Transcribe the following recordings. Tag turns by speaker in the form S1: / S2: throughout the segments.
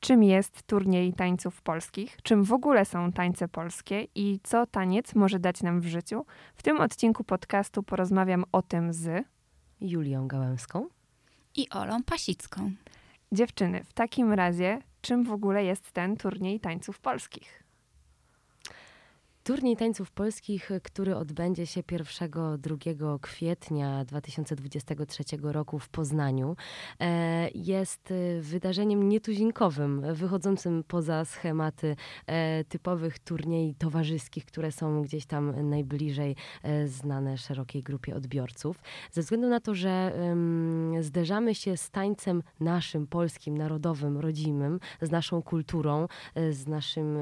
S1: czym jest turniej tańców polskich, czym w ogóle są tańce polskie i co taniec może dać nam w życiu. W tym odcinku podcastu porozmawiam o tym z
S2: Julią Gałęską
S3: i Olą Pasicką.
S1: Dziewczyny, w takim razie, czym w ogóle jest ten turniej tańców polskich?
S2: Turniej Tańców Polskich, który odbędzie się 1-2 kwietnia 2023 roku w Poznaniu, e, jest e, wydarzeniem nietuzinkowym, wychodzącym poza schematy e, typowych turniej towarzyskich, które są gdzieś tam najbliżej znane szerokiej grupie odbiorców. Ze względu na to, że zderzamy się z tańcem naszym, polskim, narodowym, rodzimym, z naszą kulturą, z naszym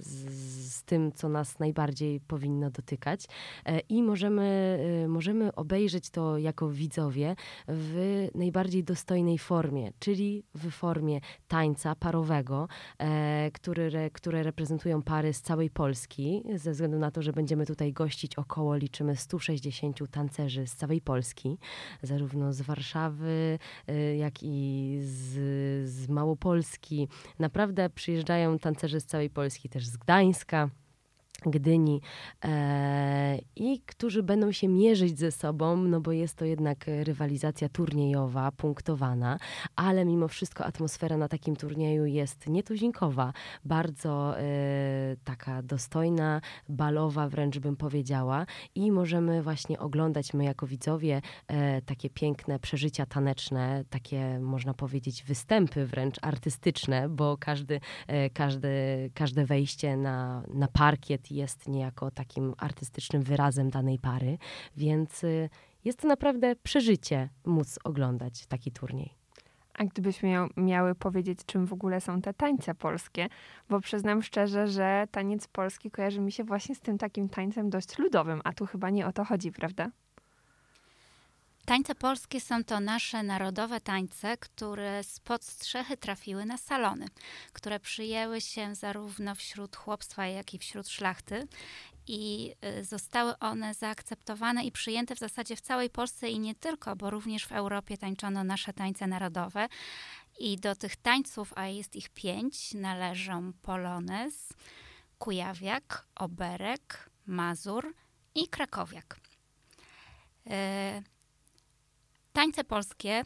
S2: z, tym, co nas najbardziej powinno dotykać. E, I możemy, e, możemy obejrzeć to jako widzowie w najbardziej dostojnej formie, czyli w formie tańca parowego, e, który, które reprezentują pary z całej Polski, ze względu na to, że będziemy tutaj gościć około, liczymy 160 tancerzy z całej Polski, zarówno z Warszawy, jak i z, z Małopolski. Naprawdę przyjeżdżają tancerze z całej Polski, też z Gdańska. Gdyni e, i którzy będą się mierzyć ze sobą, no bo jest to jednak rywalizacja turniejowa, punktowana, ale mimo wszystko atmosfera na takim turnieju jest nietuzinkowa, bardzo e, taka dostojna, balowa wręcz bym powiedziała i możemy właśnie oglądać my jako widzowie e, takie piękne przeżycia taneczne, takie można powiedzieć występy wręcz artystyczne, bo każdy, e, każdy, każde wejście na, na parkiet jest niejako takim artystycznym wyrazem danej pary, więc y, jest to naprawdę przeżycie móc oglądać taki turniej.
S1: A gdybyśmy miał, miały powiedzieć, czym w ogóle są te tańce polskie, bo przyznam szczerze, że taniec polski kojarzy mi się właśnie z tym takim tańcem dość ludowym, a tu chyba nie o to chodzi, prawda?
S3: Tańce polskie są to nasze narodowe tańce, które spod strzechy trafiły na salony, które przyjęły się zarówno wśród chłopstwa, jak i wśród szlachty. I y, zostały one zaakceptowane i przyjęte w zasadzie w całej Polsce i nie tylko, bo również w Europie tańczono nasze tańce narodowe. I do tych tańców, a jest ich pięć, należą polonez, kujawiak, oberek, mazur i krakowiak. Tańce polskie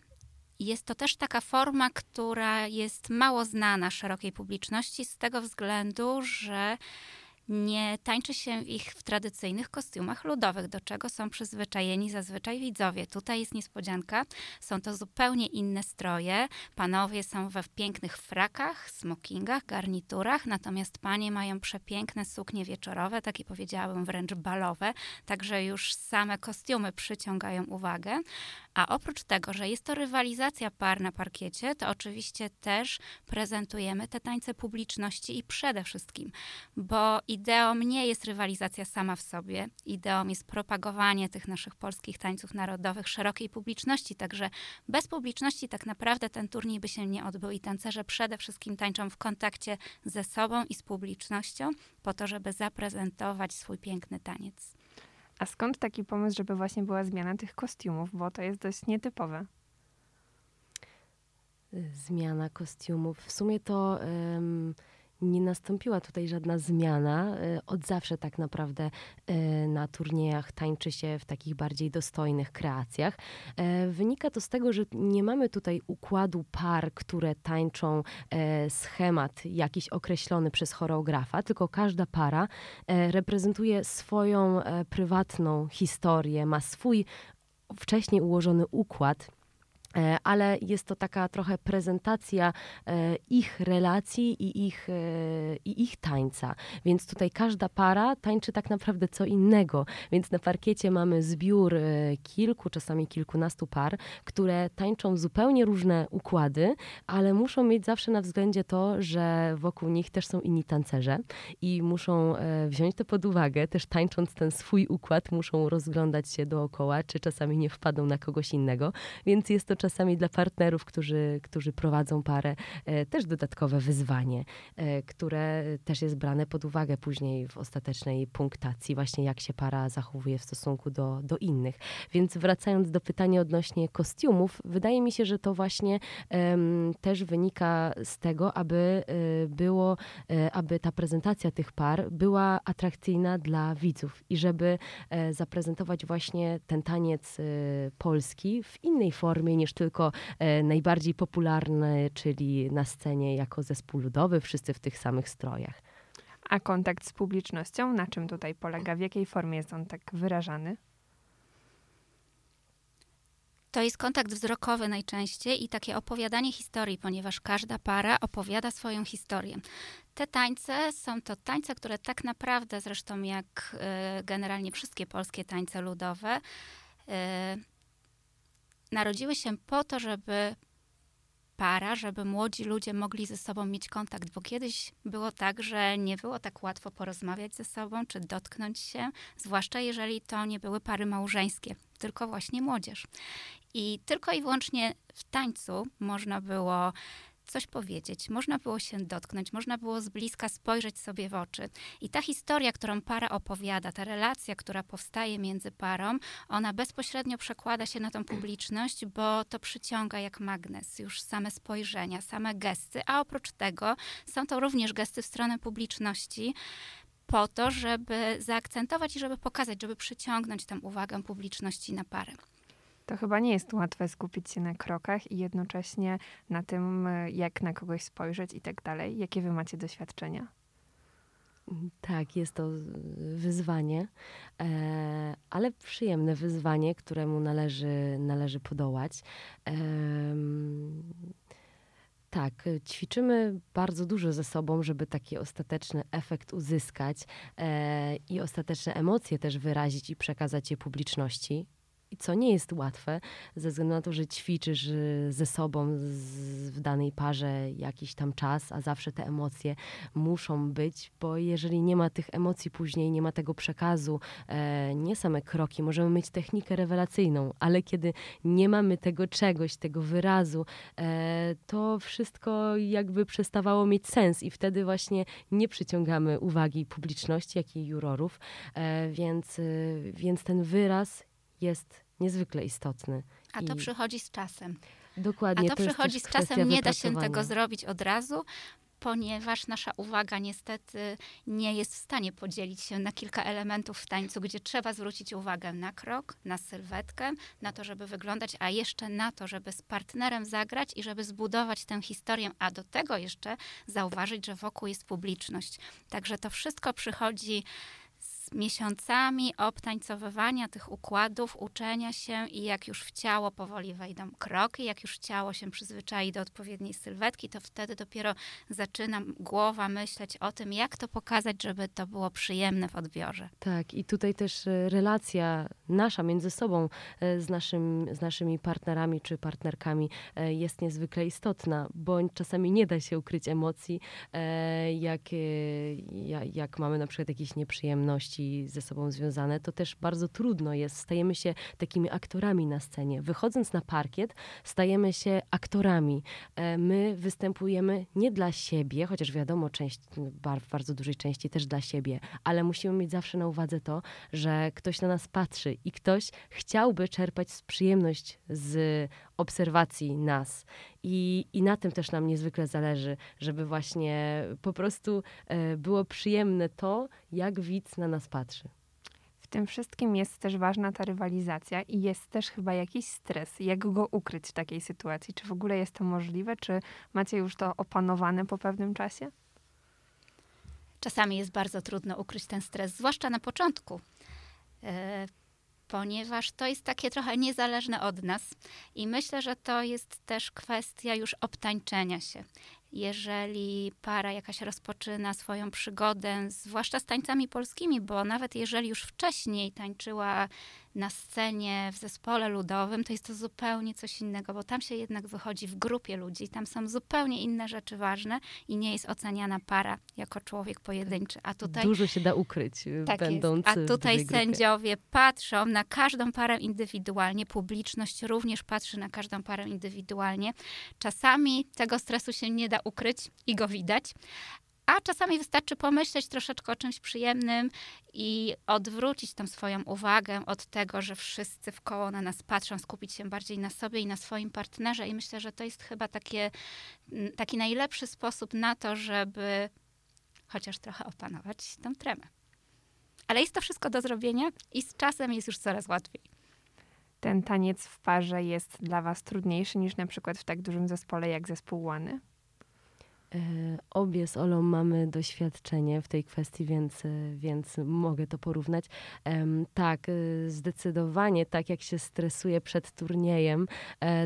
S3: jest to też taka forma, która jest mało znana szerokiej publiczności z tego względu, że nie tańczy się ich w tradycyjnych kostiumach ludowych, do czego są przyzwyczajeni zazwyczaj widzowie. Tutaj jest niespodzianka, są to zupełnie inne stroje. Panowie są we pięknych frakach, smokingach, garniturach, natomiast panie mają przepiękne suknie wieczorowe, takie powiedziałabym wręcz balowe, także już same kostiumy przyciągają uwagę. A oprócz tego, że jest to rywalizacja par na parkiecie, to oczywiście też prezentujemy te tańce publiczności i przede wszystkim, bo ideą nie jest rywalizacja sama w sobie, ideą jest propagowanie tych naszych polskich tańców narodowych szerokiej publiczności, także bez publiczności tak naprawdę ten turniej by się nie odbył i tancerze przede wszystkim tańczą w kontakcie ze sobą i z publicznością po to, żeby zaprezentować swój piękny taniec.
S1: A skąd taki pomysł, żeby właśnie była zmiana tych kostiumów, bo to jest dość nietypowe?
S2: Zmiana kostiumów. W sumie to nie nastąpiła tutaj żadna zmiana. E, od zawsze tak naprawdę e, na turniejach tańczy się w takich bardziej dostojnych kreacjach. E, wynika to z tego, że nie mamy tutaj układu par, które tańczą schemat jakiś określony przez choreografa, tylko każda para reprezentuje swoją prywatną historię, ma swój wcześniej ułożony układ ale jest to taka trochę prezentacja e, ich relacji i ich, e, i ich tańca. Więc tutaj każda para tańczy tak naprawdę co innego. Więc na parkiecie mamy zbiór kilku, czasami kilkunastu par, które tańczą zupełnie różne układy, ale muszą mieć zawsze na względzie to, że wokół nich też są inni tancerze i muszą wziąć to pod uwagę, też tańcząc ten swój układ, muszą rozglądać się dookoła, czy czasami nie wpadną na kogoś innego. Więc jest to czasami dla partnerów, którzy, którzy prowadzą parę, e, też dodatkowe wyzwanie, e, które też jest brane pod uwagę później w ostatecznej punktacji, właśnie jak się para zachowuje w stosunku do, do innych. Więc wracając do pytania odnośnie kostiumów, wydaje mi się, że to właśnie um, też wynika z tego, aby y, było, aby ta prezentacja tych par była atrakcyjna dla widzów i żeby zaprezentować właśnie ten taniec polski w innej formie niż tylko najbardziej popularny, czyli na scenie jako zespół ludowy, wszyscy w tych samych strojach.
S1: A kontakt z publicznością, na czym tutaj polega? W jakiej formie jest on tak wyrażany?
S3: To jest kontakt wzrokowy najczęściej i takie opowiadanie historii, ponieważ każda para opowiada swoją historię. Te tańce są to tańce, które tak naprawdę, zresztą jak y, generalnie wszystkie polskie tańce ludowe, y, narodziły się po to, żeby para, żeby młodzi ludzie mogli ze sobą mieć kontakt, bo kiedyś było tak, że nie było tak łatwo porozmawiać ze sobą czy dotknąć się, zwłaszcza jeżeli to nie były pary małżeńskie, tylko właśnie młodzież. I tylko i wyłącznie w tańcu można było coś powiedzieć, można było się dotknąć, można było z bliska spojrzeć sobie w oczy. I ta historia, którą para opowiada, ta relacja, która powstaje między parą, ona bezpośrednio przekłada się na tą publiczność, bo to przyciąga jak magnes już same spojrzenia, same gesty, a oprócz tego są to również gesty w stronę publiczności po to, żeby zaakcentować i żeby pokazać, żeby przyciągnąć tę uwagę publiczności na parę.
S1: To chyba nie jest łatwe skupić się na krokach i jednocześnie na tym, e, jak na kogoś spojrzeć i tak dalej. Jakie wy macie doświadczenia?
S2: Tak, jest to wyzwanie, e, ale przyjemne wyzwanie, któremu należy, należy podołać. Tak, ćwiczymy bardzo dużo ze sobą, żeby taki ostateczny efekt uzyskać e, i ostateczne emocje też wyrazić i przekazać je publiczności i co nie jest łatwe, ze względu na to, że ćwiczysz y, ze sobą z, w danej parze jakiś tam czas, a zawsze te emocje muszą być, bo jeżeli nie ma tych emocji później, nie ma tego przekazu, e, nie same kroki, możemy mieć technikę rewelacyjną, ale kiedy nie mamy tego czegoś, tego wyrazu, e, to wszystko jakby przestawało mieć sens i wtedy właśnie nie przyciągamy uwagi publiczności, jak i jurorów, e, więc, y, więc ten wyraz jest niezwykle istotny.
S3: A to I... przychodzi z czasem.
S2: Dokładnie.
S3: A to, to przychodzi z czasem, nie da się tego zrobić od razu, ponieważ nasza uwaga niestety nie jest w stanie podzielić się na kilka elementów w tańcu, gdzie trzeba zwrócić uwagę na krok, na sylwetkę, na to, żeby wyglądać, a jeszcze na to, żeby z partnerem zagrać i żeby zbudować tę historię, a do tego jeszcze zauważyć, że wokół jest publiczność. Także to wszystko przychodzi miesiącami obtańcowywania tych układów, uczenia się i jak już w ciało powoli wejdą kroki, jak już ciało się przyzwyczai do odpowiedniej sylwetki, to wtedy dopiero zaczyna głowa myśleć o tym, jak to pokazać, żeby to było przyjemne w odbiorze.
S2: Tak, i tutaj też e, relacja nasza między sobą, e, z, naszym, z naszymi partnerami czy partnerkami e, jest niezwykle istotna, bo czasami nie da się ukryć emocji, jak, jak mamy na przykład jakieś nieprzyjemności, ze sobą związane, to też bardzo trudno jest. Stajemy się takimi aktorami na scenie. Wychodząc na parkiet, stajemy się aktorami. E, my występujemy nie dla siebie, chociaż wiadomo, część, w bardzo dużej części też dla siebie, ale musimy mieć zawsze na uwadze to, że ktoś na nas patrzy i ktoś chciałby czerpać przyjemność z obserwacji nas. I, I na tym też nam niezwykle zależy, żeby właśnie po prostu e, było przyjemne to, jak widz na nas patrzy.
S1: W tym wszystkim jest też ważna ta rywalizacja i jest też chyba jakiś stres. Jak go ukryć w takiej sytuacji? Czy w ogóle jest to możliwe? Czy macie już to opanowane po pewnym czasie?
S3: Czasami jest bardzo trudno ukryć ten stres, zwłaszcza na początku. Ponieważ to jest takie trochę niezależne od nas i myślę, że to jest też kwestia już obtańczenia się. Jeżeli para jakaś rozpoczyna swoją przygodę, zwłaszcza z tańcami polskimi, bo nawet jeżeli już wcześniej tańczyła na scenie, w zespole ludowym, to jest to zupełnie coś innego, bo tam się jednak wychodzi w grupie ludzi, tam są zupełnie inne rzeczy ważne i nie jest oceniana para jako człowiek pojedynczy. A tutaj
S2: dużo się da ukryć, y,
S3: tak
S2: będąc
S3: jest. A tutaj sędziowie patrzą na każdą parę indywidualnie, publiczność również patrzy na każdą parę indywidualnie. Czasami tego stresu się nie da ukryć i go widać, a czasami wystarczy pomyśleć troszeczkę o czymś przyjemnym i odwrócić tą swoją uwagę od tego, że wszyscy w koło na nas patrzą, skupić się bardziej na sobie i na swoim partnerze. I myślę, że to jest chyba takie, taki najlepszy sposób na to, żeby chociaż trochę opanować tą tremę. Ale jest to wszystko do zrobienia i z czasem jest już coraz łatwiej.
S1: Ten taniec w parze jest dla Was trudniejszy niż na przykład w tak dużym zespole jak zespół Łany?
S2: E, obie z Olą mamy doświadczenie w tej kwestii, więc, e, więc mogę to porównać. Tak, e, zdecydowanie tak jak się stresuje przed turniejem,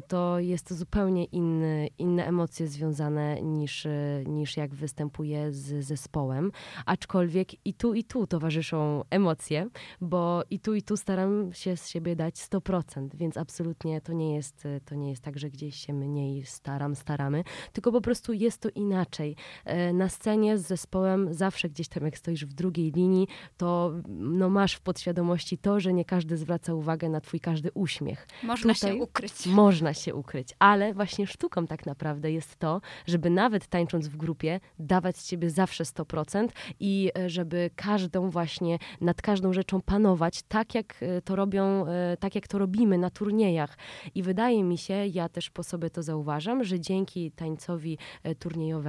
S2: to jest to zupełnie inny, inne emocje związane niż, niż jak występuje z zespołem. Aczkolwiek i tu, i tu towarzyszą emocje, bo i tu, i tu staram się z siebie dać 100%, więc absolutnie to nie jest, to nie jest tak, że gdzieś się mniej staram, staramy, tylko po prostu jest to inne inaczej. E, na scenie z zespołem zawsze gdzieś tam, jak stoisz w drugiej linii, to no, masz w podświadomości to, że nie każdy zwraca uwagę na twój każdy uśmiech.
S3: Można Tutaj się ukryć.
S2: Można się ukryć, ale właśnie sztuką tak naprawdę jest to, żeby nawet tańcząc w grupie, dawać z siebie zawsze 100% i e, żeby każdą właśnie, nad każdą rzeczą panować, tak jak e, to robią, tak jak to robimy na turniejach. I wydaje mi się, ja też po sobie to zauważam, że dzięki tańcowi turniejowemu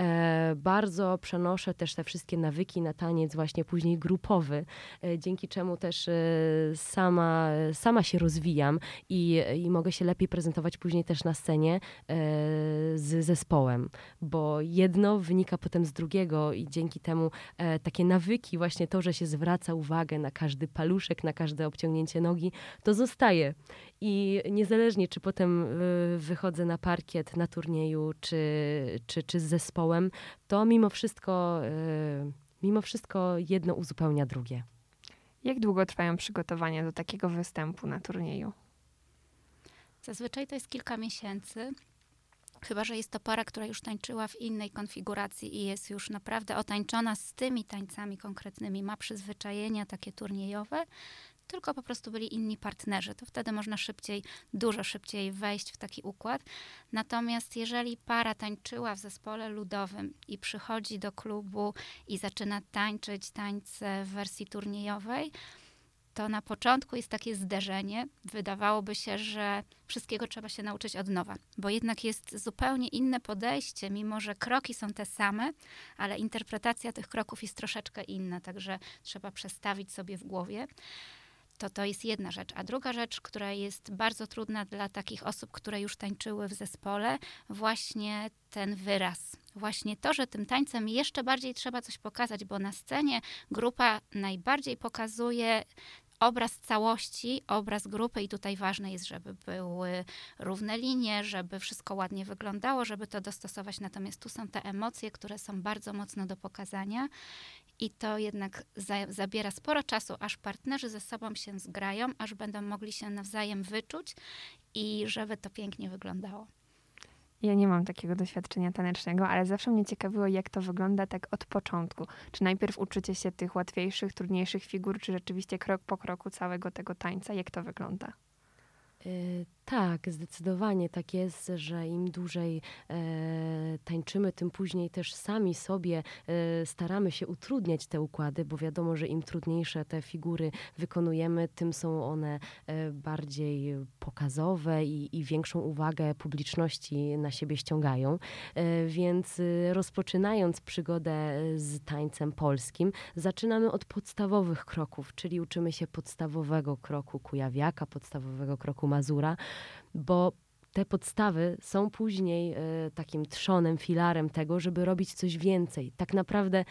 S2: E, bardzo przenoszę też te wszystkie nawyki na taniec właśnie później grupowy, e, dzięki czemu też e, sama, sama się rozwijam i, i mogę się lepiej prezentować później też na scenie z zespołem, bo jedno wynika potem z drugiego i dzięki temu takie nawyki, właśnie to, że się zwraca uwagę na każdy paluszek, na każde obciągnięcie nogi, to zostaje. I niezależnie, czy potem wychodzę na parkiet, na turnieju, czy, czy, czy z zespołem, to mimo wszystko, y, mimo wszystko jedno uzupełnia drugie.
S1: Jak długo trwają przygotowania do takiego występu na turnieju?
S3: Zazwyczaj to jest kilka miesięcy. Chyba, że jest to para, która już tańczyła w innej konfiguracji i jest już naprawdę otańczona z tymi tańcami konkretnymi, ma przyzwyczajenia takie turniejowe, tylko po prostu byli inni partnerzy. To wtedy można szybciej, dużo szybciej wejść w taki układ. Natomiast jeżeli para tańczyła w zespole ludowym i przychodzi do klubu i zaczyna tańczyć tańce w wersji turniejowej, to na początku jest takie zderzenie. Wydawałoby się, że wszystkiego trzeba się nauczyć od nowa, bo jednak jest zupełnie inne podejście, mimo że kroki są te same, ale interpretacja tych kroków jest troszeczkę inna, także trzeba przestawić sobie w głowie. To to jest jedna rzecz. A druga rzecz, która jest bardzo trudna dla takich osób, które już tańczyły w zespole, właśnie ten wyraz. Właśnie to, że tym tańcem jeszcze bardziej trzeba coś pokazać, bo na scenie grupa najbardziej pokazuje obraz całości, obraz grupy i tutaj ważne jest, żeby były równe linie, żeby wszystko ładnie wyglądało, żeby to dostosować. Natomiast tu są te emocje, które są bardzo mocno do pokazania i to jednak za, zabiera sporo czasu, aż partnerzy ze sobą się zgrają, aż będą mogli się nawzajem wyczuć i żeby to pięknie wyglądało.
S1: Ja nie mam takiego doświadczenia tanecznego, ale zawsze mnie ciekawiło, jak to wygląda tak od początku. Czy najpierw uczycie się tych łatwiejszych, trudniejszych figur, czy rzeczywiście krok po kroku całego tego tańca? Jak to wygląda?
S2: Y, tak, zdecydowanie tak jest, że im dłużej e, tańczymy, tym później też sami sobie e, staramy się utrudniać te układy, bo wiadomo, że im trudniejsze te figury wykonujemy, tym są one e, bardziej pokazowe i, i, większą uwagę publiczności na siebie ściągają. E, więc e, rozpoczynając przygodę z tańcem polskim, zaczynamy od podstawowych kroków, czyli uczymy się podstawowego kroku kujawiaka, podstawowego kroku mazura bo te podstawy są później e, takim trzonem, filarem tego, żeby robić coś więcej. Tak naprawdę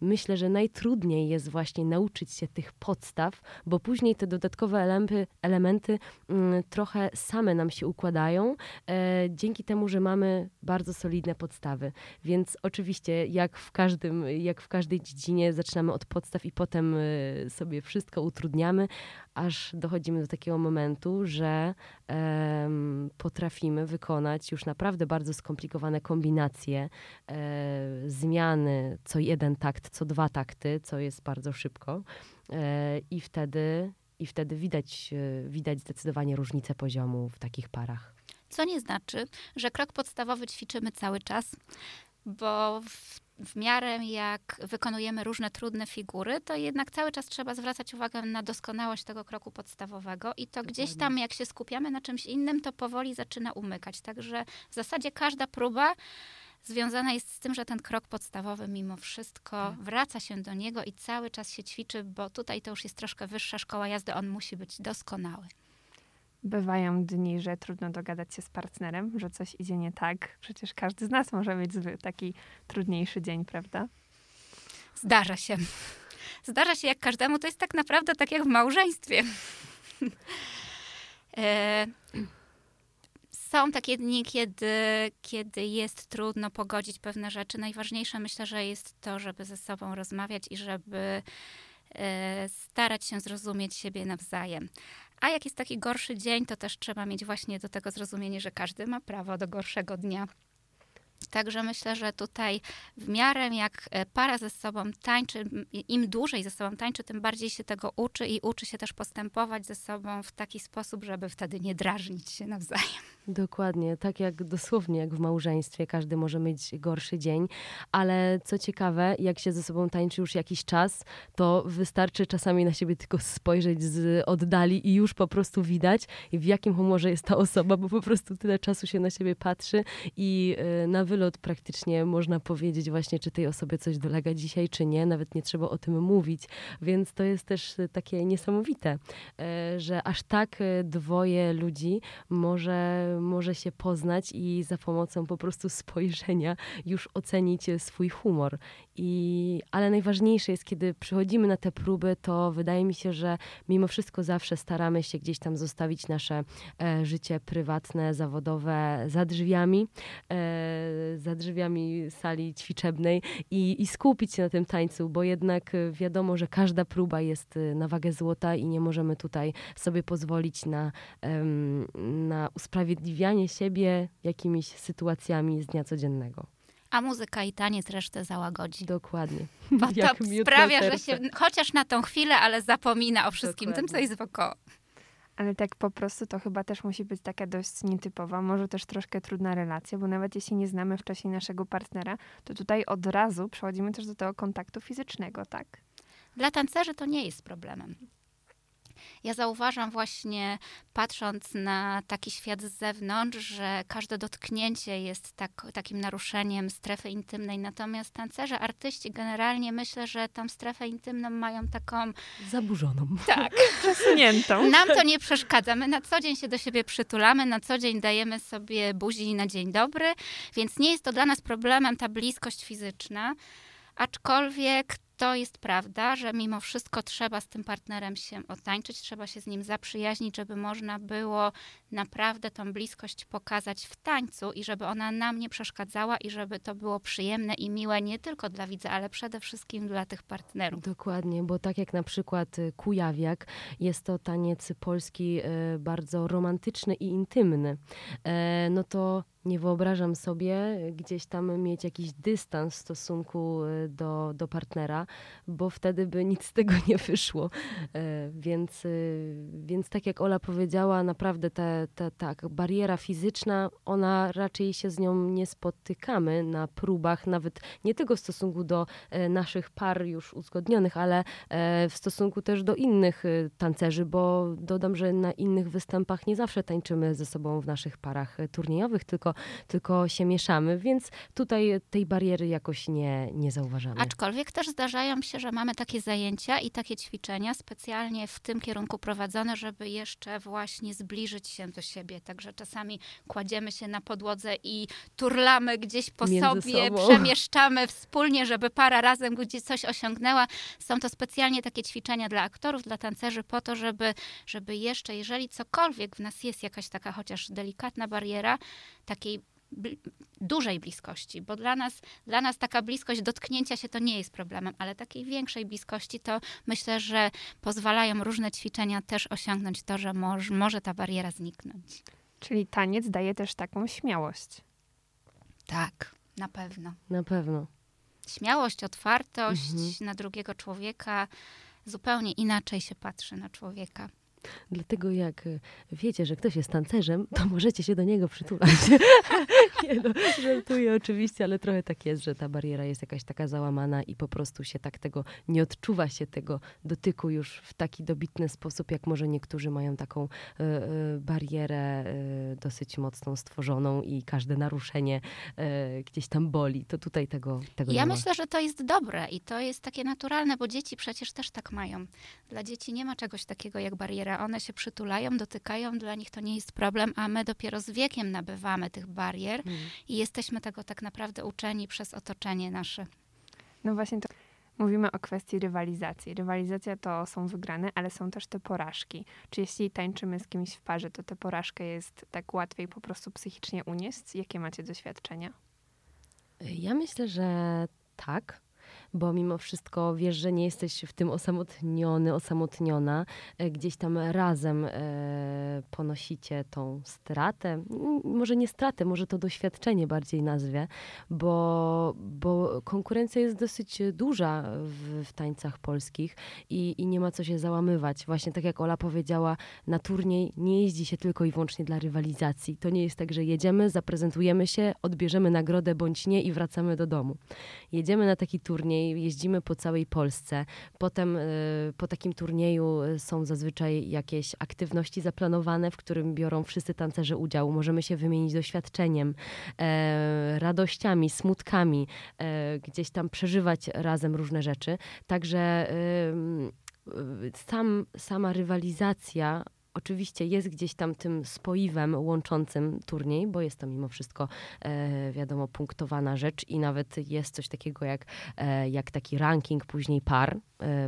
S2: myślę, że najtrudniej jest właśnie nauczyć się tych podstaw, bo później te dodatkowe elementy, mm, trochę same nam się układają, e, dzięki temu, że mamy bardzo solidne podstawy. Więc oczywiście, jak w, każdym, jak w każdej dziedzinie, zaczynamy od podstaw i potem e, sobie wszystko utrudniamy, aż dochodzimy do takiego momentu, że potrafimy wykonać już naprawdę bardzo skomplikowane kombinacje, e, zmiany co jeden takt, co dwa takty, co jest bardzo szybko. E, I wtedy, i wtedy widać, e, widać zdecydowanie różnicę poziomu w takich parach.
S3: Co nie znaczy, że krok podstawowy ćwiczymy cały czas, bo w, w miarę jak wykonujemy różne trudne figury, to jednak cały czas trzeba zwracać uwagę na doskonałość tego kroku podstawowego i to gdzieś tam, jak się skupiamy na czymś innym, to powoli zaczyna umykać. Także w zasadzie każda próba związana jest z tym, że ten krok podstawowy mimo wszystko tak. wraca się do niego i cały czas się ćwiczy, bo tutaj to już jest troszkę wyższa szkoła jazdy, on musi być doskonały.
S1: Bywają dni, że trudno dogadać się z partnerem, że coś idzie nie tak. Przecież każdy z nas może mieć taki trudniejszy dzień, prawda?
S3: Zdarza się. Zdarza się jak każdemu. To jest tak naprawdę tak jak w małżeństwie. e są takie dni, kiedy, kiedy jest trudno pogodzić pewne rzeczy. Najważniejsze myślę, że jest to, żeby ze sobą rozmawiać i żeby e, starać się zrozumieć siebie nawzajem. A jak jest taki gorszy dzień, to też trzeba mieć właśnie do tego zrozumienie, że każdy ma prawo do gorszego dnia. Także myślę, że tutaj w miarę jak e, para ze sobą tańczy, im dłużej ze sobą tańczy, tym bardziej się tego uczy i uczy się też postępować ze sobą w taki sposób, żeby wtedy nie drażnić się nawzajem.
S2: Dokładnie, tak jak dosłownie jak w małżeństwie, każdy może mieć gorszy dzień, ale co ciekawe, jak się ze sobą tańczy już jakiś czas, to wystarczy czasami na siebie tylko spojrzeć z oddali i już po prostu widać, w jakim humorze jest ta osoba, bo po prostu tyle czasu się na siebie patrzy i e, na wylot praktycznie można powiedzieć właśnie, czy tej osobie coś dolega dzisiaj, czy nie, nawet nie trzeba o tym mówić, więc to jest też takie niesamowite, e, że aż tak e, dwoje ludzi może może się poznać i za pomocą po prostu spojrzenia już ocenić swój humor. I, ale najważniejsze jest, kiedy przychodzimy na te próby, to wydaje mi się, że mimo wszystko zawsze staramy się gdzieś tam zostawić nasze e, życie prywatne, zawodowe za drzwiami, e, za drzwiami sali ćwiczebnej i, i skupić się na tym tańcu, bo jednak wiadomo, że każda próba jest e, na wagę złota i nie możemy tutaj sobie pozwolić na, na usprawiedliwianie siebie jakimiś sytuacjami z dnia codziennego
S3: a muzyka i taniec resztę załagodzi.
S2: Dokładnie.
S3: Bo to sprawia, że się chociaż na tą chwilę, ale zapomina o wszystkim Dokładnie. tym, co jest wokoło.
S1: Ale tak po prostu to chyba też musi być taka dość nietypowa, może też troszkę trudna relacja, bo nawet jeśli nie znamy wcześniej naszego partnera, to tutaj od razu przechodzimy też do tego kontaktu fizycznego, tak?
S3: Dla tancerzy to nie jest problemem. Ja zauważam właśnie, patrząc na taki świat z zewnątrz, że każde dotknięcie jest tak, takim naruszeniem strefy intymnej. Natomiast tancerze, artyści generalnie myślę, że tą strefę intymną mają taką.
S2: Zaburzoną.
S3: Tak.
S1: Przesuniętą.
S3: Nam to nie przeszkadza. My na co dzień się do siebie przytulamy, na co dzień dajemy sobie buzi na dzień dobry, więc nie jest to dla nas problemem ta bliskość fizyczna. Aczkolwiek to jest prawda, że mimo wszystko trzeba z tym partnerem się otańczyć, trzeba się z nim zaprzyjaźnić, żeby można było naprawdę tą bliskość pokazać w tańcu i żeby ona nam nie przeszkadzała i żeby to było przyjemne i miłe nie tylko dla widza, ale przede wszystkim dla tych partnerów.
S2: Dokładnie, bo tak jak na przykład y, Kujawiak, jest to taniec polski y, bardzo romantyczny i intymny, e, no to nie wyobrażam sobie gdzieś tam mieć jakiś dystans w stosunku y, do, do partnera, bo wtedy by nic z tego nie wyszło. E, więc, więc tak jak Ola powiedziała, naprawdę ta, ta, ta bariera fizyczna, ona raczej się z nią nie spotykamy na próbach, nawet nie tylko w stosunku do e, naszych par już uzgodnionych, ale e, w stosunku też do innych e, tancerzy, bo dodam, że na innych występach nie zawsze tańczymy ze sobą w naszych parach turniejowych, tylko, tylko się mieszamy, więc tutaj tej bariery jakoś nie, nie zauważamy.
S3: Aczkolwiek też zdarzają się, że mamy takie zajęcia i takie ćwiczenia specjalnie w tym kierunku prowadzone, żeby jeszcze właśnie zbliżyć się do siebie. Także czasami kładziemy się na podłodze i turlamy gdzieś po Między sobie, sobą. przemieszczamy wspólnie, żeby para razem gdzieś coś osiągnęła. Są to specjalnie takie ćwiczenia dla aktorów, dla tancerzy, po to, żeby, żeby jeszcze, jeżeli cokolwiek w nas jest jakaś taka chociaż delikatna bariera, takiej bl dużej bliskości, bo dla nas, dla nas taka bliskość dotknięcia się to nie jest problemem, ale takiej większej bliskości to myślę, że pozwalają różne ćwiczenia też osiągnąć to, że może, może ta bariera zniknąć.
S1: Czyli taniec daje też taką śmiałość.
S3: Tak, na pewno.
S2: Na pewno.
S3: Śmiałość, otwartość mhm. na drugiego człowieka, zupełnie inaczej się patrzy na człowieka.
S2: Dlatego jak e, wiecie, że ktoś jest tancerzem, to możecie się do niego przytulać. Nie no, żartuję oczywiście, ale trochę tak jest, że ta bariera jest jakaś taka załamana i po prostu się tak tego, nie odczuwa się tego dotyku już w taki dobitny sposób, jak może niektórzy mają taką y, y, barierę y, dosyć mocną stworzoną i każde naruszenie gdzieś tam boli. To tutaj tego, tego
S3: ja
S2: nie
S3: ma. myślę, że to jest dobre i to jest takie naturalne, bo dzieci przecież też tak mają. Dla dzieci nie ma czegoś takiego jak bariera one się przytulają, dotykają, dla nich to nie jest problem, a my dopiero z wiekiem nabywamy tych barier mm. i jesteśmy tego tak naprawdę uczeni przez otoczenie nasze.
S1: No właśnie to mówimy o kwestii rywalizacji. Rywalizacja to są wygrane, ale są też te porażki. Czy jeśli tańczymy z kimś w parze, to tę porażkę jest tak łatwiej po prostu psychicznie unieść? Jakie macie doświadczenia?
S2: Ja myślę, że tak bo mimo wszystko wiesz, że nie jesteś w tym osamotniony, osamotniona. E, gdzieś tam razem e, ponosicie tą stratę. Może nie stratę, może to doświadczenie bardziej nazwę, bo, bo konkurencja jest dosyć duża w, w tańcach polskich i, i nie ma co się załamywać. Właśnie tak jak Ola powiedziała, na turniej nie jeździ się tylko i wyłącznie dla rywalizacji. To nie jest tak, że jedziemy, zaprezentujemy się, odbierzemy nagrodę bądź nie i wracamy do domu. Jedziemy na taki turniej jeździmy po całej Polsce. Potem y, po takim turnieju y, są zazwyczaj jakieś aktywności zaplanowane, w którym biorą wszyscy tancerze udział. Możemy się wymienić doświadczeniem, e, radościami, smutkami, e, gdzieś tam przeżywać razem różne rzeczy. Także sam, sama rywalizacja oczywiście jest gdzieś tam tym spoiwem łączącym turniej, bo jest to mimo wszystko, e, wiadomo, punktowana rzecz i nawet jest coś takiego jak, e, jak taki ranking później par,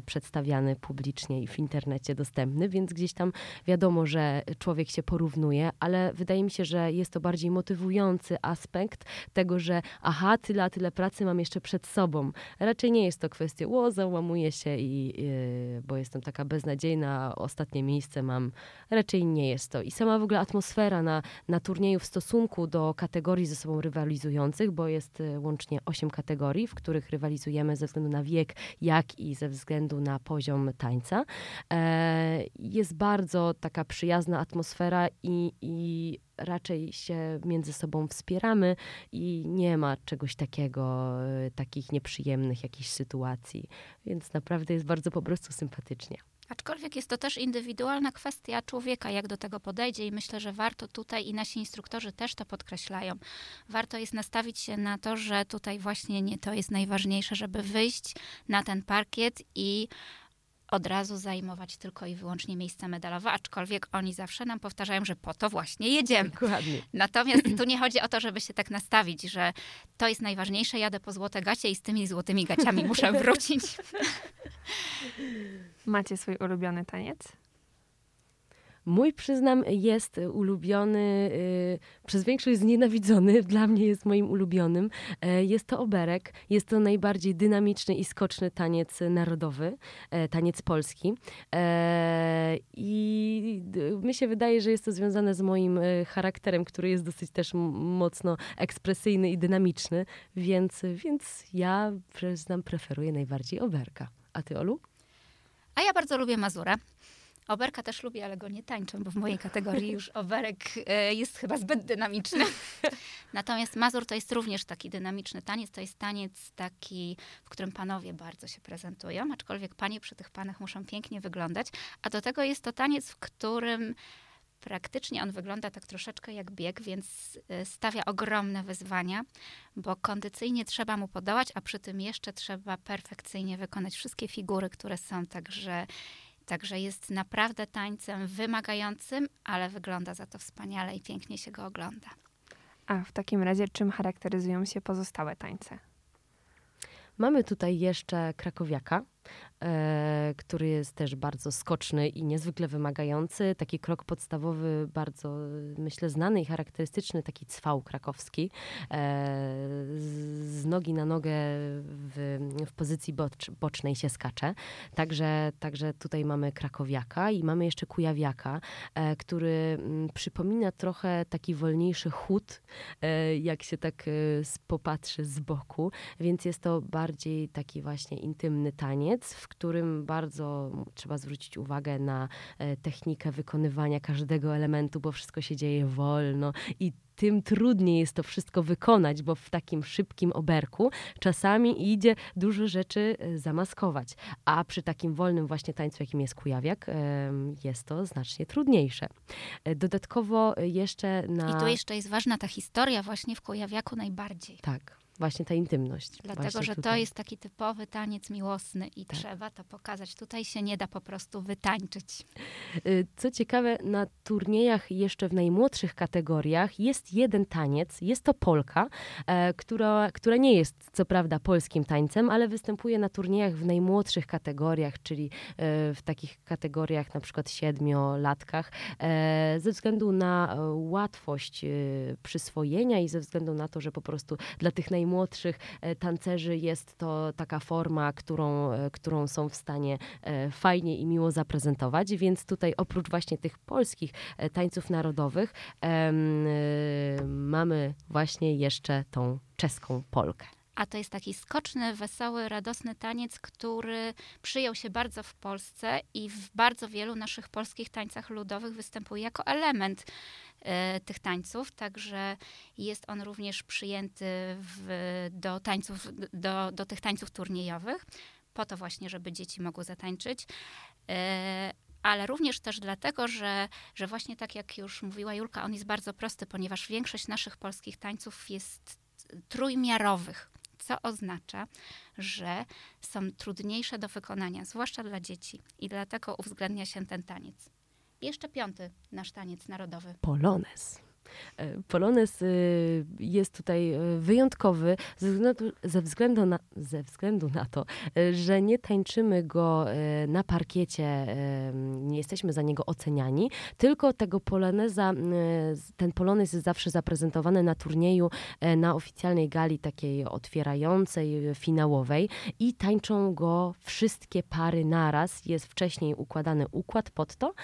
S2: przedstawiany publicznie i w internecie dostępny, więc gdzieś tam wiadomo, że człowiek się porównuje, ale wydaje mi się, że jest to bardziej motywujący aspekt tego, że aha, tyle, a tyle pracy mam jeszcze przed sobą. Raczej nie jest to kwestia, o, załamuję się i, y, bo jestem taka beznadziejna, ostatnie miejsce mam raczej nie jest to. I sama w ogóle atmosfera na, na turnieju w stosunku do kategorii ze sobą rywalizujących, bo jest e, łącznie osiem kategorii, w których rywalizujemy ze względu na wiek, jak i ze względu na poziom tańca. E, jest bardzo taka przyjazna atmosfera i, i raczej się między sobą wspieramy i nie ma czegoś takiego, e, takich nieprzyjemnych jakichś sytuacji. Więc naprawdę jest bardzo po prostu sympatycznie.
S3: Aczkolwiek jest to też indywidualna kwestia człowieka, jak do tego podejdzie, i myślę, że warto tutaj, i nasi instruktorzy też to podkreślają, warto jest nastawić się na to, że tutaj właśnie nie to jest najważniejsze, żeby wyjść na ten parkiet i od razu zajmować tylko i wyłącznie miejsca medalowe, aczkolwiek oni zawsze nam powtarzają, że po to właśnie jedziemy.
S2: Dokładnie.
S3: Natomiast tu nie chodzi o to, żeby się tak nastawić, że to jest najważniejsze, jadę po złote gacie i z tymi złotymi gaciami muszę wrócić.
S1: Macie swój ulubiony taniec?
S2: Mój, przyznam, jest ulubiony, y, przez większość znienawidzony, dla mnie jest moim ulubionym. E, jest to oberek, jest to najbardziej dynamiczny i skoczny taniec narodowy, e, taniec polski. E, I mi się wydaje, że jest to związane z moim charakterem, który jest dosyć też mocno ekspresyjny i dynamiczny, więc, więc ja, przyznam, preferuję najbardziej oberka. A ty, Olu?
S3: A ja bardzo lubię Mazurę. Oberka też lubię, ale go nie tańczę, bo w mojej kategorii już oberek e, jest chyba zbyt dynamiczny. Natomiast Mazur to jest również taki dynamiczny taniec. To jest taniec taki, w którym panowie bardzo się prezentują, aczkolwiek panie przy tych panach muszą pięknie wyglądać. A do tego jest to taniec, w którym praktycznie on wygląda tak troszeczkę jak bieg, więc e, stawia ogromne wyzwania, bo kondycyjnie trzeba mu podołać, a przy tym jeszcze trzeba perfekcyjnie wykonać wszystkie figury, które są, także Także jest naprawdę tańcem wymagającym, ale wygląda za to wspaniale i pięknie się go ogląda.
S1: A w takim razie czym charakteryzują się pozostałe tańce?
S2: Mamy tutaj jeszcze krakowiaka, który jest też bardzo skoczny i niezwykle wymagający. Taki krok podstawowy, bardzo myślę znany i charakterystyczny, taki cwał krakowski. E, z nogi na nogę w, w pozycji bocz, bocznej się skacze. Także, także tutaj mamy krakowiaka i mamy jeszcze kujawiaka, e, który mm, przypomina trochę taki wolniejszy chód, e, jak się tak e, popatrzy z boku, więc jest to bardziej taki właśnie intymny taniec, w którym bardzo trzeba zwrócić uwagę na e, technikę wykonywania każdego elementu, bo wszystko się dzieje wolno i tym trudniej jest to wszystko wykonać, bo w takim szybkim oberku czasami idzie dużo rzeczy e, zamaskować. A przy takim wolnym właśnie tańcu, jakim jest kujawiak, jest to znacznie trudniejsze. E, dodatkowo jeszcze na...
S3: I tu jeszcze jest ważna ta historia właśnie w kujawiaku najbardziej.
S2: Tak właśnie ta intymność.
S3: Dlatego, że tutaj. to jest taki typowy taniec miłosny i tak. trzeba to pokazać. Tutaj się nie da po prostu wytańczyć.
S2: Y, co ciekawe, na turniejach jeszcze w najmłodszych kategoriach jest jeden taniec, jest to polka, e, która, która nie jest co prawda polskim tańcem, ale występuje na turniejach w najmłodszych kategoriach, czyli e, w takich kategoriach na przykład siedmiolatkach, e, ze względu na łatwość przyswojenia i ze względu na to, że po prostu dla tych najmłodszych najmłodszych e, tancerzy jest to taka forma, którą, e, którą są w stanie e, fajnie i miło zaprezentować, więc tutaj oprócz właśnie tych polskich tańców narodowych mamy właśnie jeszcze tą czeską polkę.
S3: A to jest taki skoczny, wesoły, radosny taniec, który przyjął się bardzo w Polsce i w bardzo wielu naszych polskich tańcach ludowych występuje jako element e, tych tańców, także jest on również przyjęty w, do, tańców, do, do tych tańców turniejowych, po to właśnie, żeby dzieci mogły zatańczyć. E, ale również też dlatego, że, że właśnie tak jak już mówiła Julka, on jest bardzo prosty, ponieważ większość naszych polskich tańców jest trójmiarowych co oznacza, że są trudniejsze do wykonania, zwłaszcza dla dzieci i dlatego uwzględnia się ten taniec. Jeszcze piąty nasz taniec narodowy.
S2: Polones. E, Polonez e, jest tutaj e, wyjątkowy ze względu, ze względu, na, ze względu na to, że nie tańczymy go na parkiecie, nie jesteśmy za niego oceniani, tylko tego poloneza, ten polonez jest zawsze zaprezentowany na turnieju, na oficjalnej gali takiej otwierającej, finałowej i tańczą go wszystkie pary naraz. Jest wcześniej układany układ pod to,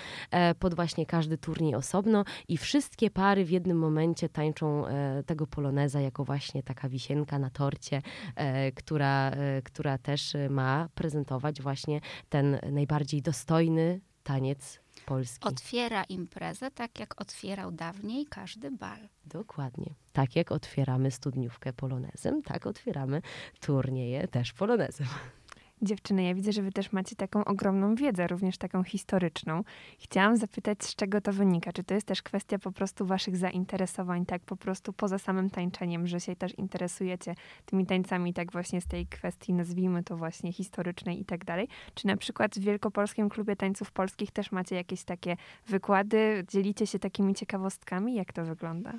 S2: pod właśnie każdy turniej osobno i wszystkie pary w jednym momencie tańczą e, tego poloneza jako właśnie taka wisienka na torcie, e, która, e, która też ma prezentować właśnie ten najbardziej dostojny taniec polski.
S3: Otwiera imprezę tak, jak otwierał dawniej każdy bal.
S2: Dokładnie. Tak jak otwieramy studniówkę polonezem, tak otwieramy turnieje też polonezem.
S1: Dziewczyny, ja widzę, że wy też macie taką ogromną wiedzę, również taką historyczną. Chciałam zapytać, z czego to wynika? Czy to jest też kwestia po prostu waszych zainteresowań, tak po prostu poza samym tańczeniem, że się też interesujecie tymi tańcami, tak właśnie z tej kwestii, nazwijmy to właśnie historycznej i tak dalej? Czy na przykład w Wielkopolskim Klubie Tańców Polskich też macie jakieś takie wykłady, dzielicie się takimi ciekawostkami? Jak to wygląda?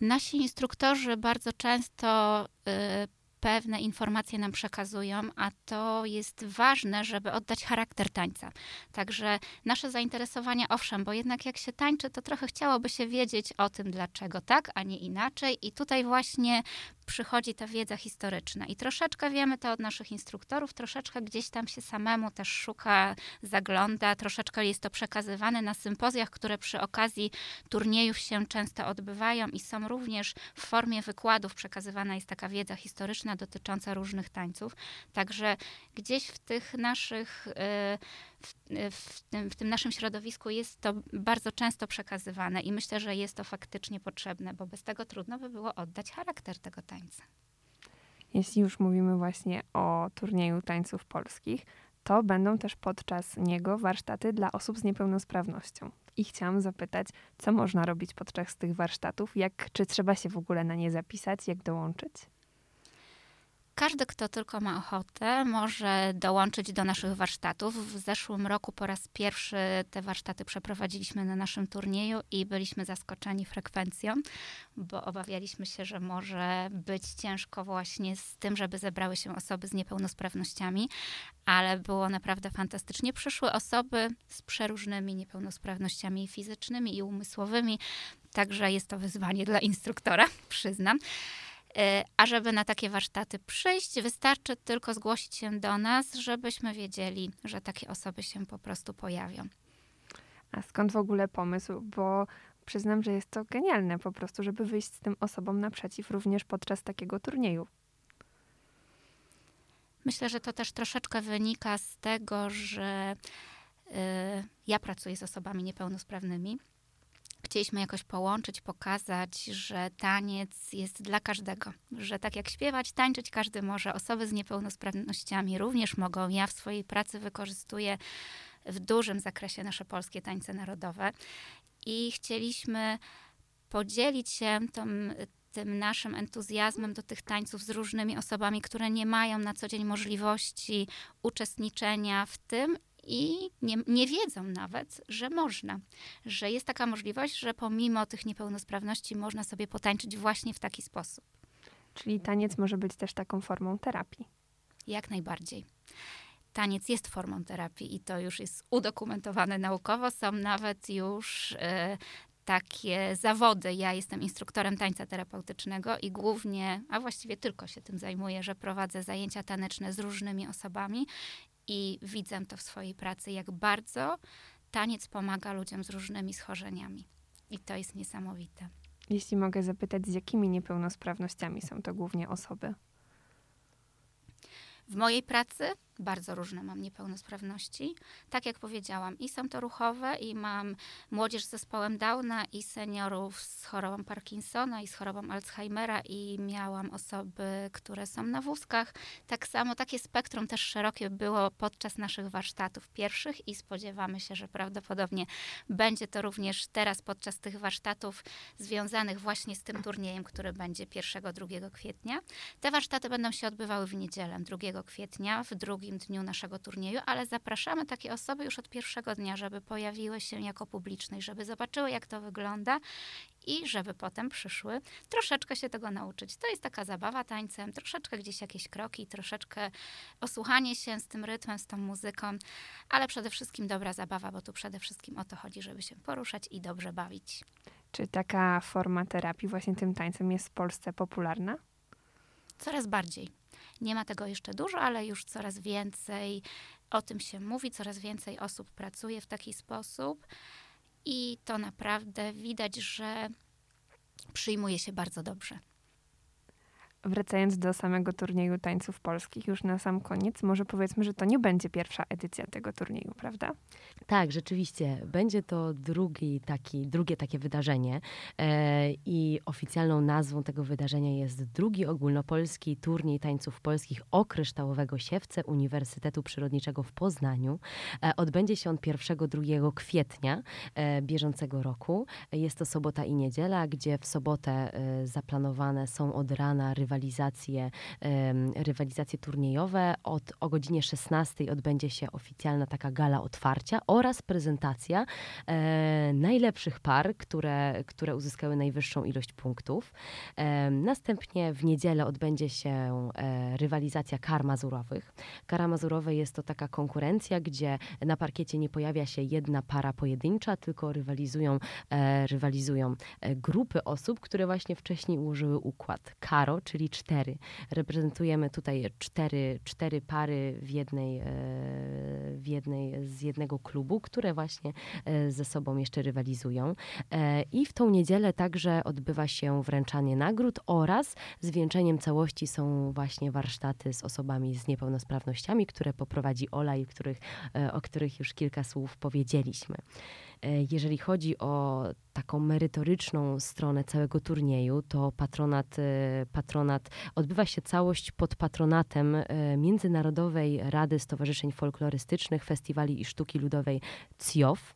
S3: Nasi instruktorzy bardzo często y, pewne informacje nam przekazują, a to jest ważne, żeby oddać charakter tańca. Także nasze zainteresowania, owszem, bo jednak jak się tańczy, to trochę chciałoby się wiedzieć o tym, dlaczego tak, a nie inaczej. I tutaj właśnie przychodzi ta wiedza historyczna. I troszeczkę wiemy to od naszych instruktorów, troszeczkę gdzieś tam się samemu też szuka, zagląda, troszeczkę jest to przekazywane na sympozjach, które przy okazji turniejów się często odbywają i są również w formie wykładów przekazywana jest taka wiedza historyczna dotycząca różnych tańców. Także gdzieś w tych naszych, y, w, tym, w tym naszym środowisku jest to bardzo często przekazywane i myślę, że jest to faktycznie potrzebne, bo bez tego trudno by było oddać charakter tego tańca.
S1: Jeśli już mówimy właśnie o turnieju tańców polskich, to będą też podczas niego warsztaty dla osób z niepełnosprawnością. I chciałam zapytać, co można robić podczas tych warsztatów? Jak, czy trzeba się w ogóle na nie zapisać? Jak dołączyć?
S3: Każdy, kto tylko ma ochotę, może dołączyć do naszych warsztatów. W zeszłym roku po raz pierwszy te warsztaty przeprowadziliśmy na naszym turnieju i byliśmy zaskoczeni frekwencją, bo obawialiśmy się, że może być ciężko właśnie z tym, żeby zebrały się osoby z niepełnosprawnościami, ale było naprawdę fantastycznie. Przyszły osoby z przeróżnymi niepełnosprawnościami fizycznymi i umysłowymi, także jest to wyzwanie dla instruktora, przyznam. E, a żeby na takie warsztaty przyjść, wystarczy tylko zgłosić się do nas, żebyśmy wiedzieli, że takie osoby się po prostu pojawią.
S1: A skąd w ogóle pomysł? Bo przyznam, że jest to genialne po prostu, żeby wyjść z tym osobom naprzeciw również podczas takiego turnieju.
S3: Myślę, że to też troszeczkę wynika z tego, że y, ja pracuję z osobami niepełnosprawnymi chcieliśmy jakoś połączyć, pokazać, że taniec jest dla każdego, że tak jak śpiewać, tańczyć każdy może. Osoby z niepełnosprawnościami również mogą. Ja w swojej pracy wykorzystuję w dużym zakresie nasze polskie tańce narodowe i chcieliśmy podzielić się tą, tym naszym entuzjazmem do tych tańców z różnymi osobami, które nie mają na co dzień możliwości uczestniczenia w tym i nie, nie, wiedzą nawet, że można, że jest taka możliwość, że pomimo tych niepełnosprawności można sobie potańczyć właśnie w taki sposób.
S1: Czyli taniec może być też taką formą terapii.
S3: Jak najbardziej. Taniec jest formą terapii i to już jest udokumentowane naukowo. Są nawet już y, takie zawody. Ja jestem instruktorem tańca terapeutycznego i głównie, a właściwie tylko się tym zajmuję, że prowadzę zajęcia taneczne z różnymi osobami i widzę to w swojej pracy, jak bardzo taniec pomaga ludziom z różnymi schorzeniami. I to jest niesamowite.
S1: Jeśli mogę zapytać, z jakimi niepełnosprawnościami są to głównie osoby?
S3: W mojej pracy bardzo różne mam niepełnosprawności. Tak jak powiedziałam, i są to ruchowe, i mam młodzież z zespołem Downa, i seniorów z chorobą Parkinsona, i z chorobą Alzheimera, i miałam osoby, które są na wózkach. Tak samo takie spektrum też szerokie było podczas naszych warsztatów pierwszych i spodziewamy się, że prawdopodobnie będzie to również teraz podczas tych warsztatów związanych właśnie z tym turniejem, który będzie 1-2 kwietnia. Te warsztaty będą się odbywały w niedzielę 2 kwietnia, w drugim drugim dniu naszego turnieju, ale zapraszamy takie osoby już od pierwszego dnia, żeby pojawiły się jako publicznej, żeby zobaczyły, jak to wygląda i żeby potem przyszły troszeczkę się tego nauczyć. To jest taka zabawa tańcem, troszeczkę gdzieś jakieś kroki, troszeczkę osłuchanie się z tym rytmem, z tą muzyką, ale przede wszystkim dobra zabawa, bo tu przede wszystkim o to chodzi, żeby się poruszać i dobrze bawić.
S1: Czy taka forma terapii właśnie tym tańcem jest w Polsce popularna?
S3: Coraz bardziej. Nie ma tego jeszcze dużo, ale już coraz więcej o tym się mówi, coraz więcej osób pracuje w taki sposób i to naprawdę widać, że przyjmuje się bardzo dobrze.
S1: Wracając do samego turnieju tańców polskich, już na sam koniec, może powiedzmy, że to nie będzie pierwsza edycja tego turnieju, prawda?
S2: Tak, rzeczywiście. Będzie to drugi taki, drugie takie wydarzenie e, i oficjalną nazwą tego wydarzenia jest drugi ogólnopolski turniej tańców polskich okryształowego siewce Uniwersytetu Przyrodniczego w Poznaniu. E, odbędzie się on 1-2 kwietnia e, bieżącego roku. Jest to sobota i niedziela, gdzie w sobotę e, zaplanowane są od rana rywalizacje rywalizacje, rywalizacje turniejowe. Od, o godzinie 16 odbędzie się oficjalna taka gala otwarcia oraz prezentacja e, najlepszych par, które, które uzyskały najwyższą ilość punktów. Następnie w niedzielę odbędzie się e, rywalizacja kar mazurowych. Kara mazurowe jest to taka konkurencja, gdzie na parkiecie nie pojawia się jedna para pojedyncza, tylko rywalizują, e, rywalizują grupy osób, które właśnie wcześniej ułożyły układ. Karo, czyli czyli cztery. Reprezentujemy tutaj cztery, cztery pary w jednej, e, w jednej, z jednego klubu, które właśnie e, ze sobą jeszcze rywalizują. E, I w tą niedzielę także odbywa się wręczanie nagród oraz zwieńczeniem całości są właśnie warsztaty z osobami z niepełnosprawnościami, które poprowadzi Ola i których, o których już kilka słów powiedzieliśmy. E, jeżeli chodzi o taką merytoryczną stronę całego turnieju, to patronat, e, patronat odbywa się całość pod patronatem e, Międzynarodowej Rady Stowarzyszeń Folklorystycznych, Festiwali i Sztuki Ludowej CIOF.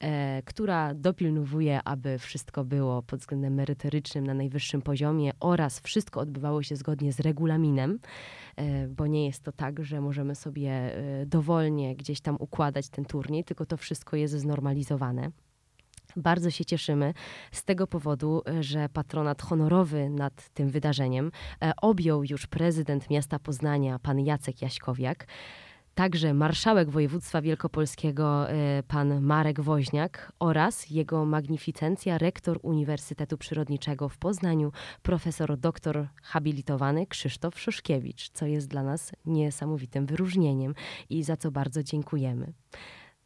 S2: E, która dopilnowuje, aby wszystko było pod względem merytorycznym na najwyższym poziomie oraz wszystko odbywało się zgodnie z regulaminem, e, bo nie jest to tak, że możemy sobie e, dowolnie gdzieś tam układać ten turniej, tylko to wszystko jest znormalizowane. Bardzo się cieszymy z tego powodu, że patronat honorowy nad tym wydarzeniem objął już prezydent miasta Poznania, pan Jacek Jaśkowiak. Także marszałek województwa wielkopolskiego e, pan Marek Woźniak oraz jego magnificencja rektor Uniwersytetu Przyrodniczego w Poznaniu profesor doktor habilitowany Krzysztof Szuszkiewicz, co jest dla nas niesamowitym wyróżnieniem i za co bardzo dziękujemy.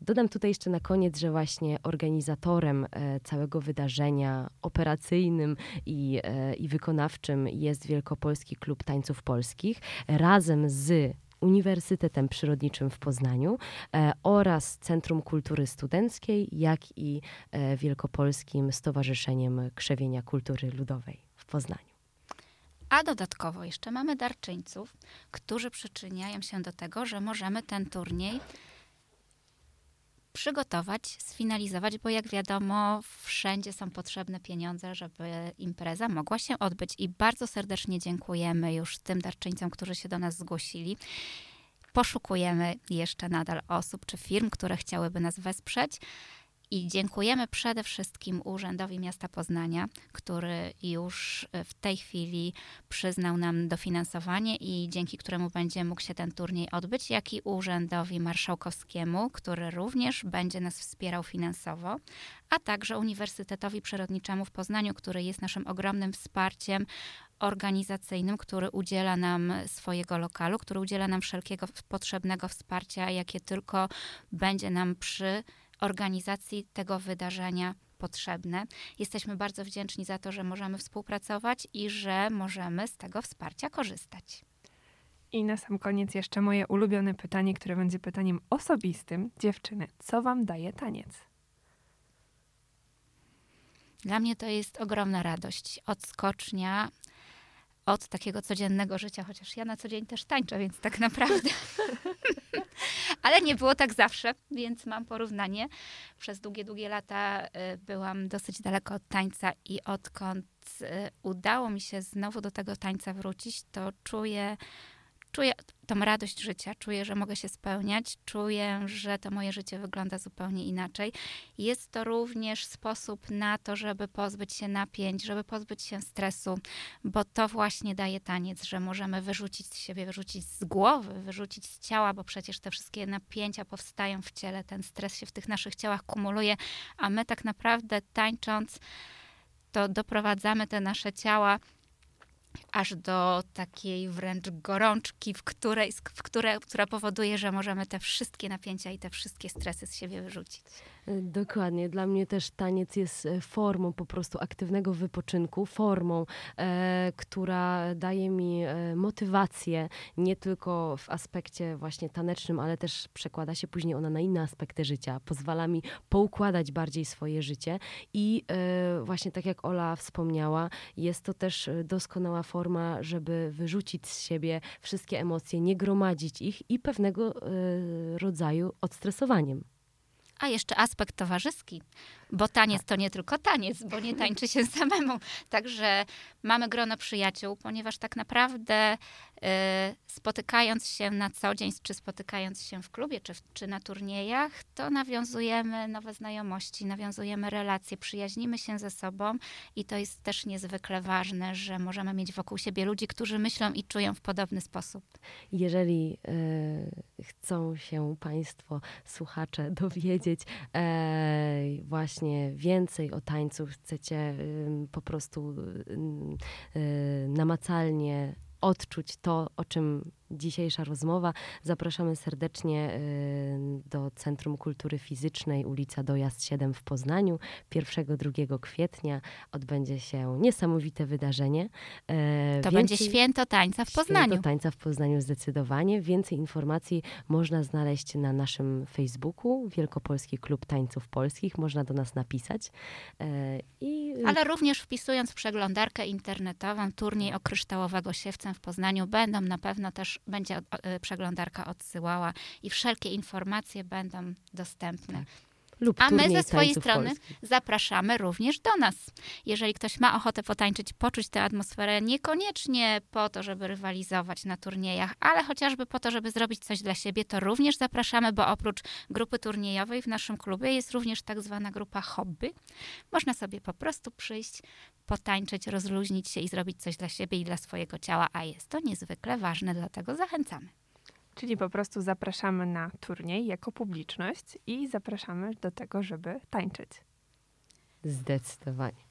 S2: Dodam tutaj jeszcze na koniec, że właśnie organizatorem e, całego wydarzenia operacyjnym i, e, i wykonawczym jest Wielkopolski Klub Tańców Polskich razem z Uniwersytetem Przyrodniczym w Poznaniu e, oraz Centrum Kultury Studenckiej, jak i e, Wielkopolskim Stowarzyszeniem Krzewienia Kultury Ludowej w Poznaniu.
S3: A dodatkowo jeszcze mamy darczyńców, którzy przyczyniają się do tego, że możemy ten turniej przygotować, sfinalizować, bo jak wiadomo, wszędzie są potrzebne pieniądze, żeby impreza mogła się odbyć. I bardzo serdecznie dziękujemy już tym darczyńcom, którzy się do nas zgłosili. Poszukujemy jeszcze nadal osób czy firm, które chciałyby nas wesprzeć. I dziękujemy przede wszystkim Urzędowi Miasta Poznania, który już w tej chwili przyznał nam dofinansowanie i dzięki któremu będzie mógł się ten turniej odbyć, jak i Urzędowi Marszałkowskiemu, który również będzie nas wspierał finansowo, a także Uniwersytetowi Przyrodniczemu w Poznaniu, który jest naszym ogromnym wsparciem organizacyjnym, który udziela nam swojego lokalu, który udziela nam wszelkiego potrzebnego wsparcia, jakie tylko będzie nam przy organizacji tego wydarzenia potrzebne. Jesteśmy bardzo wdzięczni za to, że możemy współpracować i że możemy z tego wsparcia korzystać.
S1: I na sam koniec jeszcze moje ulubione pytanie, które będzie pytaniem osobistym. Dziewczyny, co wam daje taniec?
S3: Dla mnie to jest ogromna radość. Odskocznia od takiego codziennego życia, chociaż ja na co dzień też tańczę, więc tak naprawdę. Ale nie było tak zawsze, więc mam porównanie. Przez długie, długie lata y, byłam dosyć daleko od tańca i odkąd y, udało mi się znowu do tego tańca wrócić, to czuję czuję tą radość życia, czuję, że mogę się spełniać, czuję, że to moje życie wygląda zupełnie inaczej. Jest to również sposób na to, żeby pozbyć się napięć, żeby pozbyć się stresu, bo to właśnie daje taniec, że możemy wyrzucić z siebie, wyrzucić z głowy, wyrzucić z ciała, bo przecież te wszystkie napięcia powstają w ciele, ten stres się w tych naszych ciałach kumuluje, a my tak naprawdę tańcząc, to doprowadzamy te nasze ciała aż do takiej wręcz gorączki, w której, w które, która powoduje, że możemy te wszystkie napięcia i te wszystkie stresy z siebie wyrzucić.
S2: E, dokładnie. Dla mnie też taniec jest e, formą po prostu aktywnego wypoczynku, formą, e, która daje mi e, motywację nie tylko w aspekcie właśnie tanecznym, ale też przekłada się później ona na inne aspekty życia. Pozwala mi poukładać bardziej swoje życie i e, właśnie tak jak Ola wspomniała, jest to też doskonała forma, żeby wyrzucić z siebie wszystkie emocje, nie gromadzić ich i pewnego e, rodzaju odstresowaniem.
S3: A jeszcze aspekt towarzyski, bo taniec to nie tylko taniec, bo nie tańczy się samemu. Także mamy grono przyjaciół, ponieważ tak naprawdę y, spotykając się na co dzień, czy spotykając się w klubie, czy, czy na turniejach, to nawiązujemy nowe znajomości, nawiązujemy relacje, przyjaźnimy się ze sobą i to jest też niezwykle ważne, że możemy mieć wokół siebie ludzi, którzy myślą i czują w podobny sposób.
S2: Jeżeli y, chcą się Państwo, słuchacze, dowiedzieć y, właśnie właśnie więcej o tańcu, chcecie po prostu y, namacalnie odczuć to, o czym dzisiejsza rozmowa. Zapraszamy serdecznie y, do Centrum Kultury Fizycznej, ulica Dojazd 7 w Poznaniu. 1-2 kwietnia odbędzie się niesamowite wydarzenie.
S3: E, to Więcej... będzie święto tańca w Poznaniu.
S2: Święto tańca w Poznaniu zdecydowanie. Więcej informacji można znaleźć na naszym Facebooku Wielkopolski Klub Tańców Polskich. Można do nas napisać. E,
S3: I... Ale również wpisując w przeglądarkę internetową turniej o kryształowego siewcem w Poznaniu będą na pewno też będzie e, przeglądarka odsyłała i wszelkie informacje będą dostępne.
S2: Lub
S3: A my ze swojej strony
S2: polskich.
S3: zapraszamy również do nas. Jeżeli ktoś ma ochotę potańczyć, poczuć tę atmosferę, niekoniecznie po to, żeby rywalizować na turniejach, ale chociażby po to, żeby zrobić coś dla siebie, to również zapraszamy, bo oprócz grupy turniejowej w naszym klubie jest również tak zwana grupa hobby. Można sobie po prostu przyjść, potańczyć, rozluźnić się i zrobić coś dla siebie i dla swojego ciała, a jest to niezwykle ważne, dlatego zachęcamy.
S1: Czyli po prostu zapraszamy na turniej jako publiczność i zapraszamy do tego, żeby tańczyć.
S2: Zdecydowanie.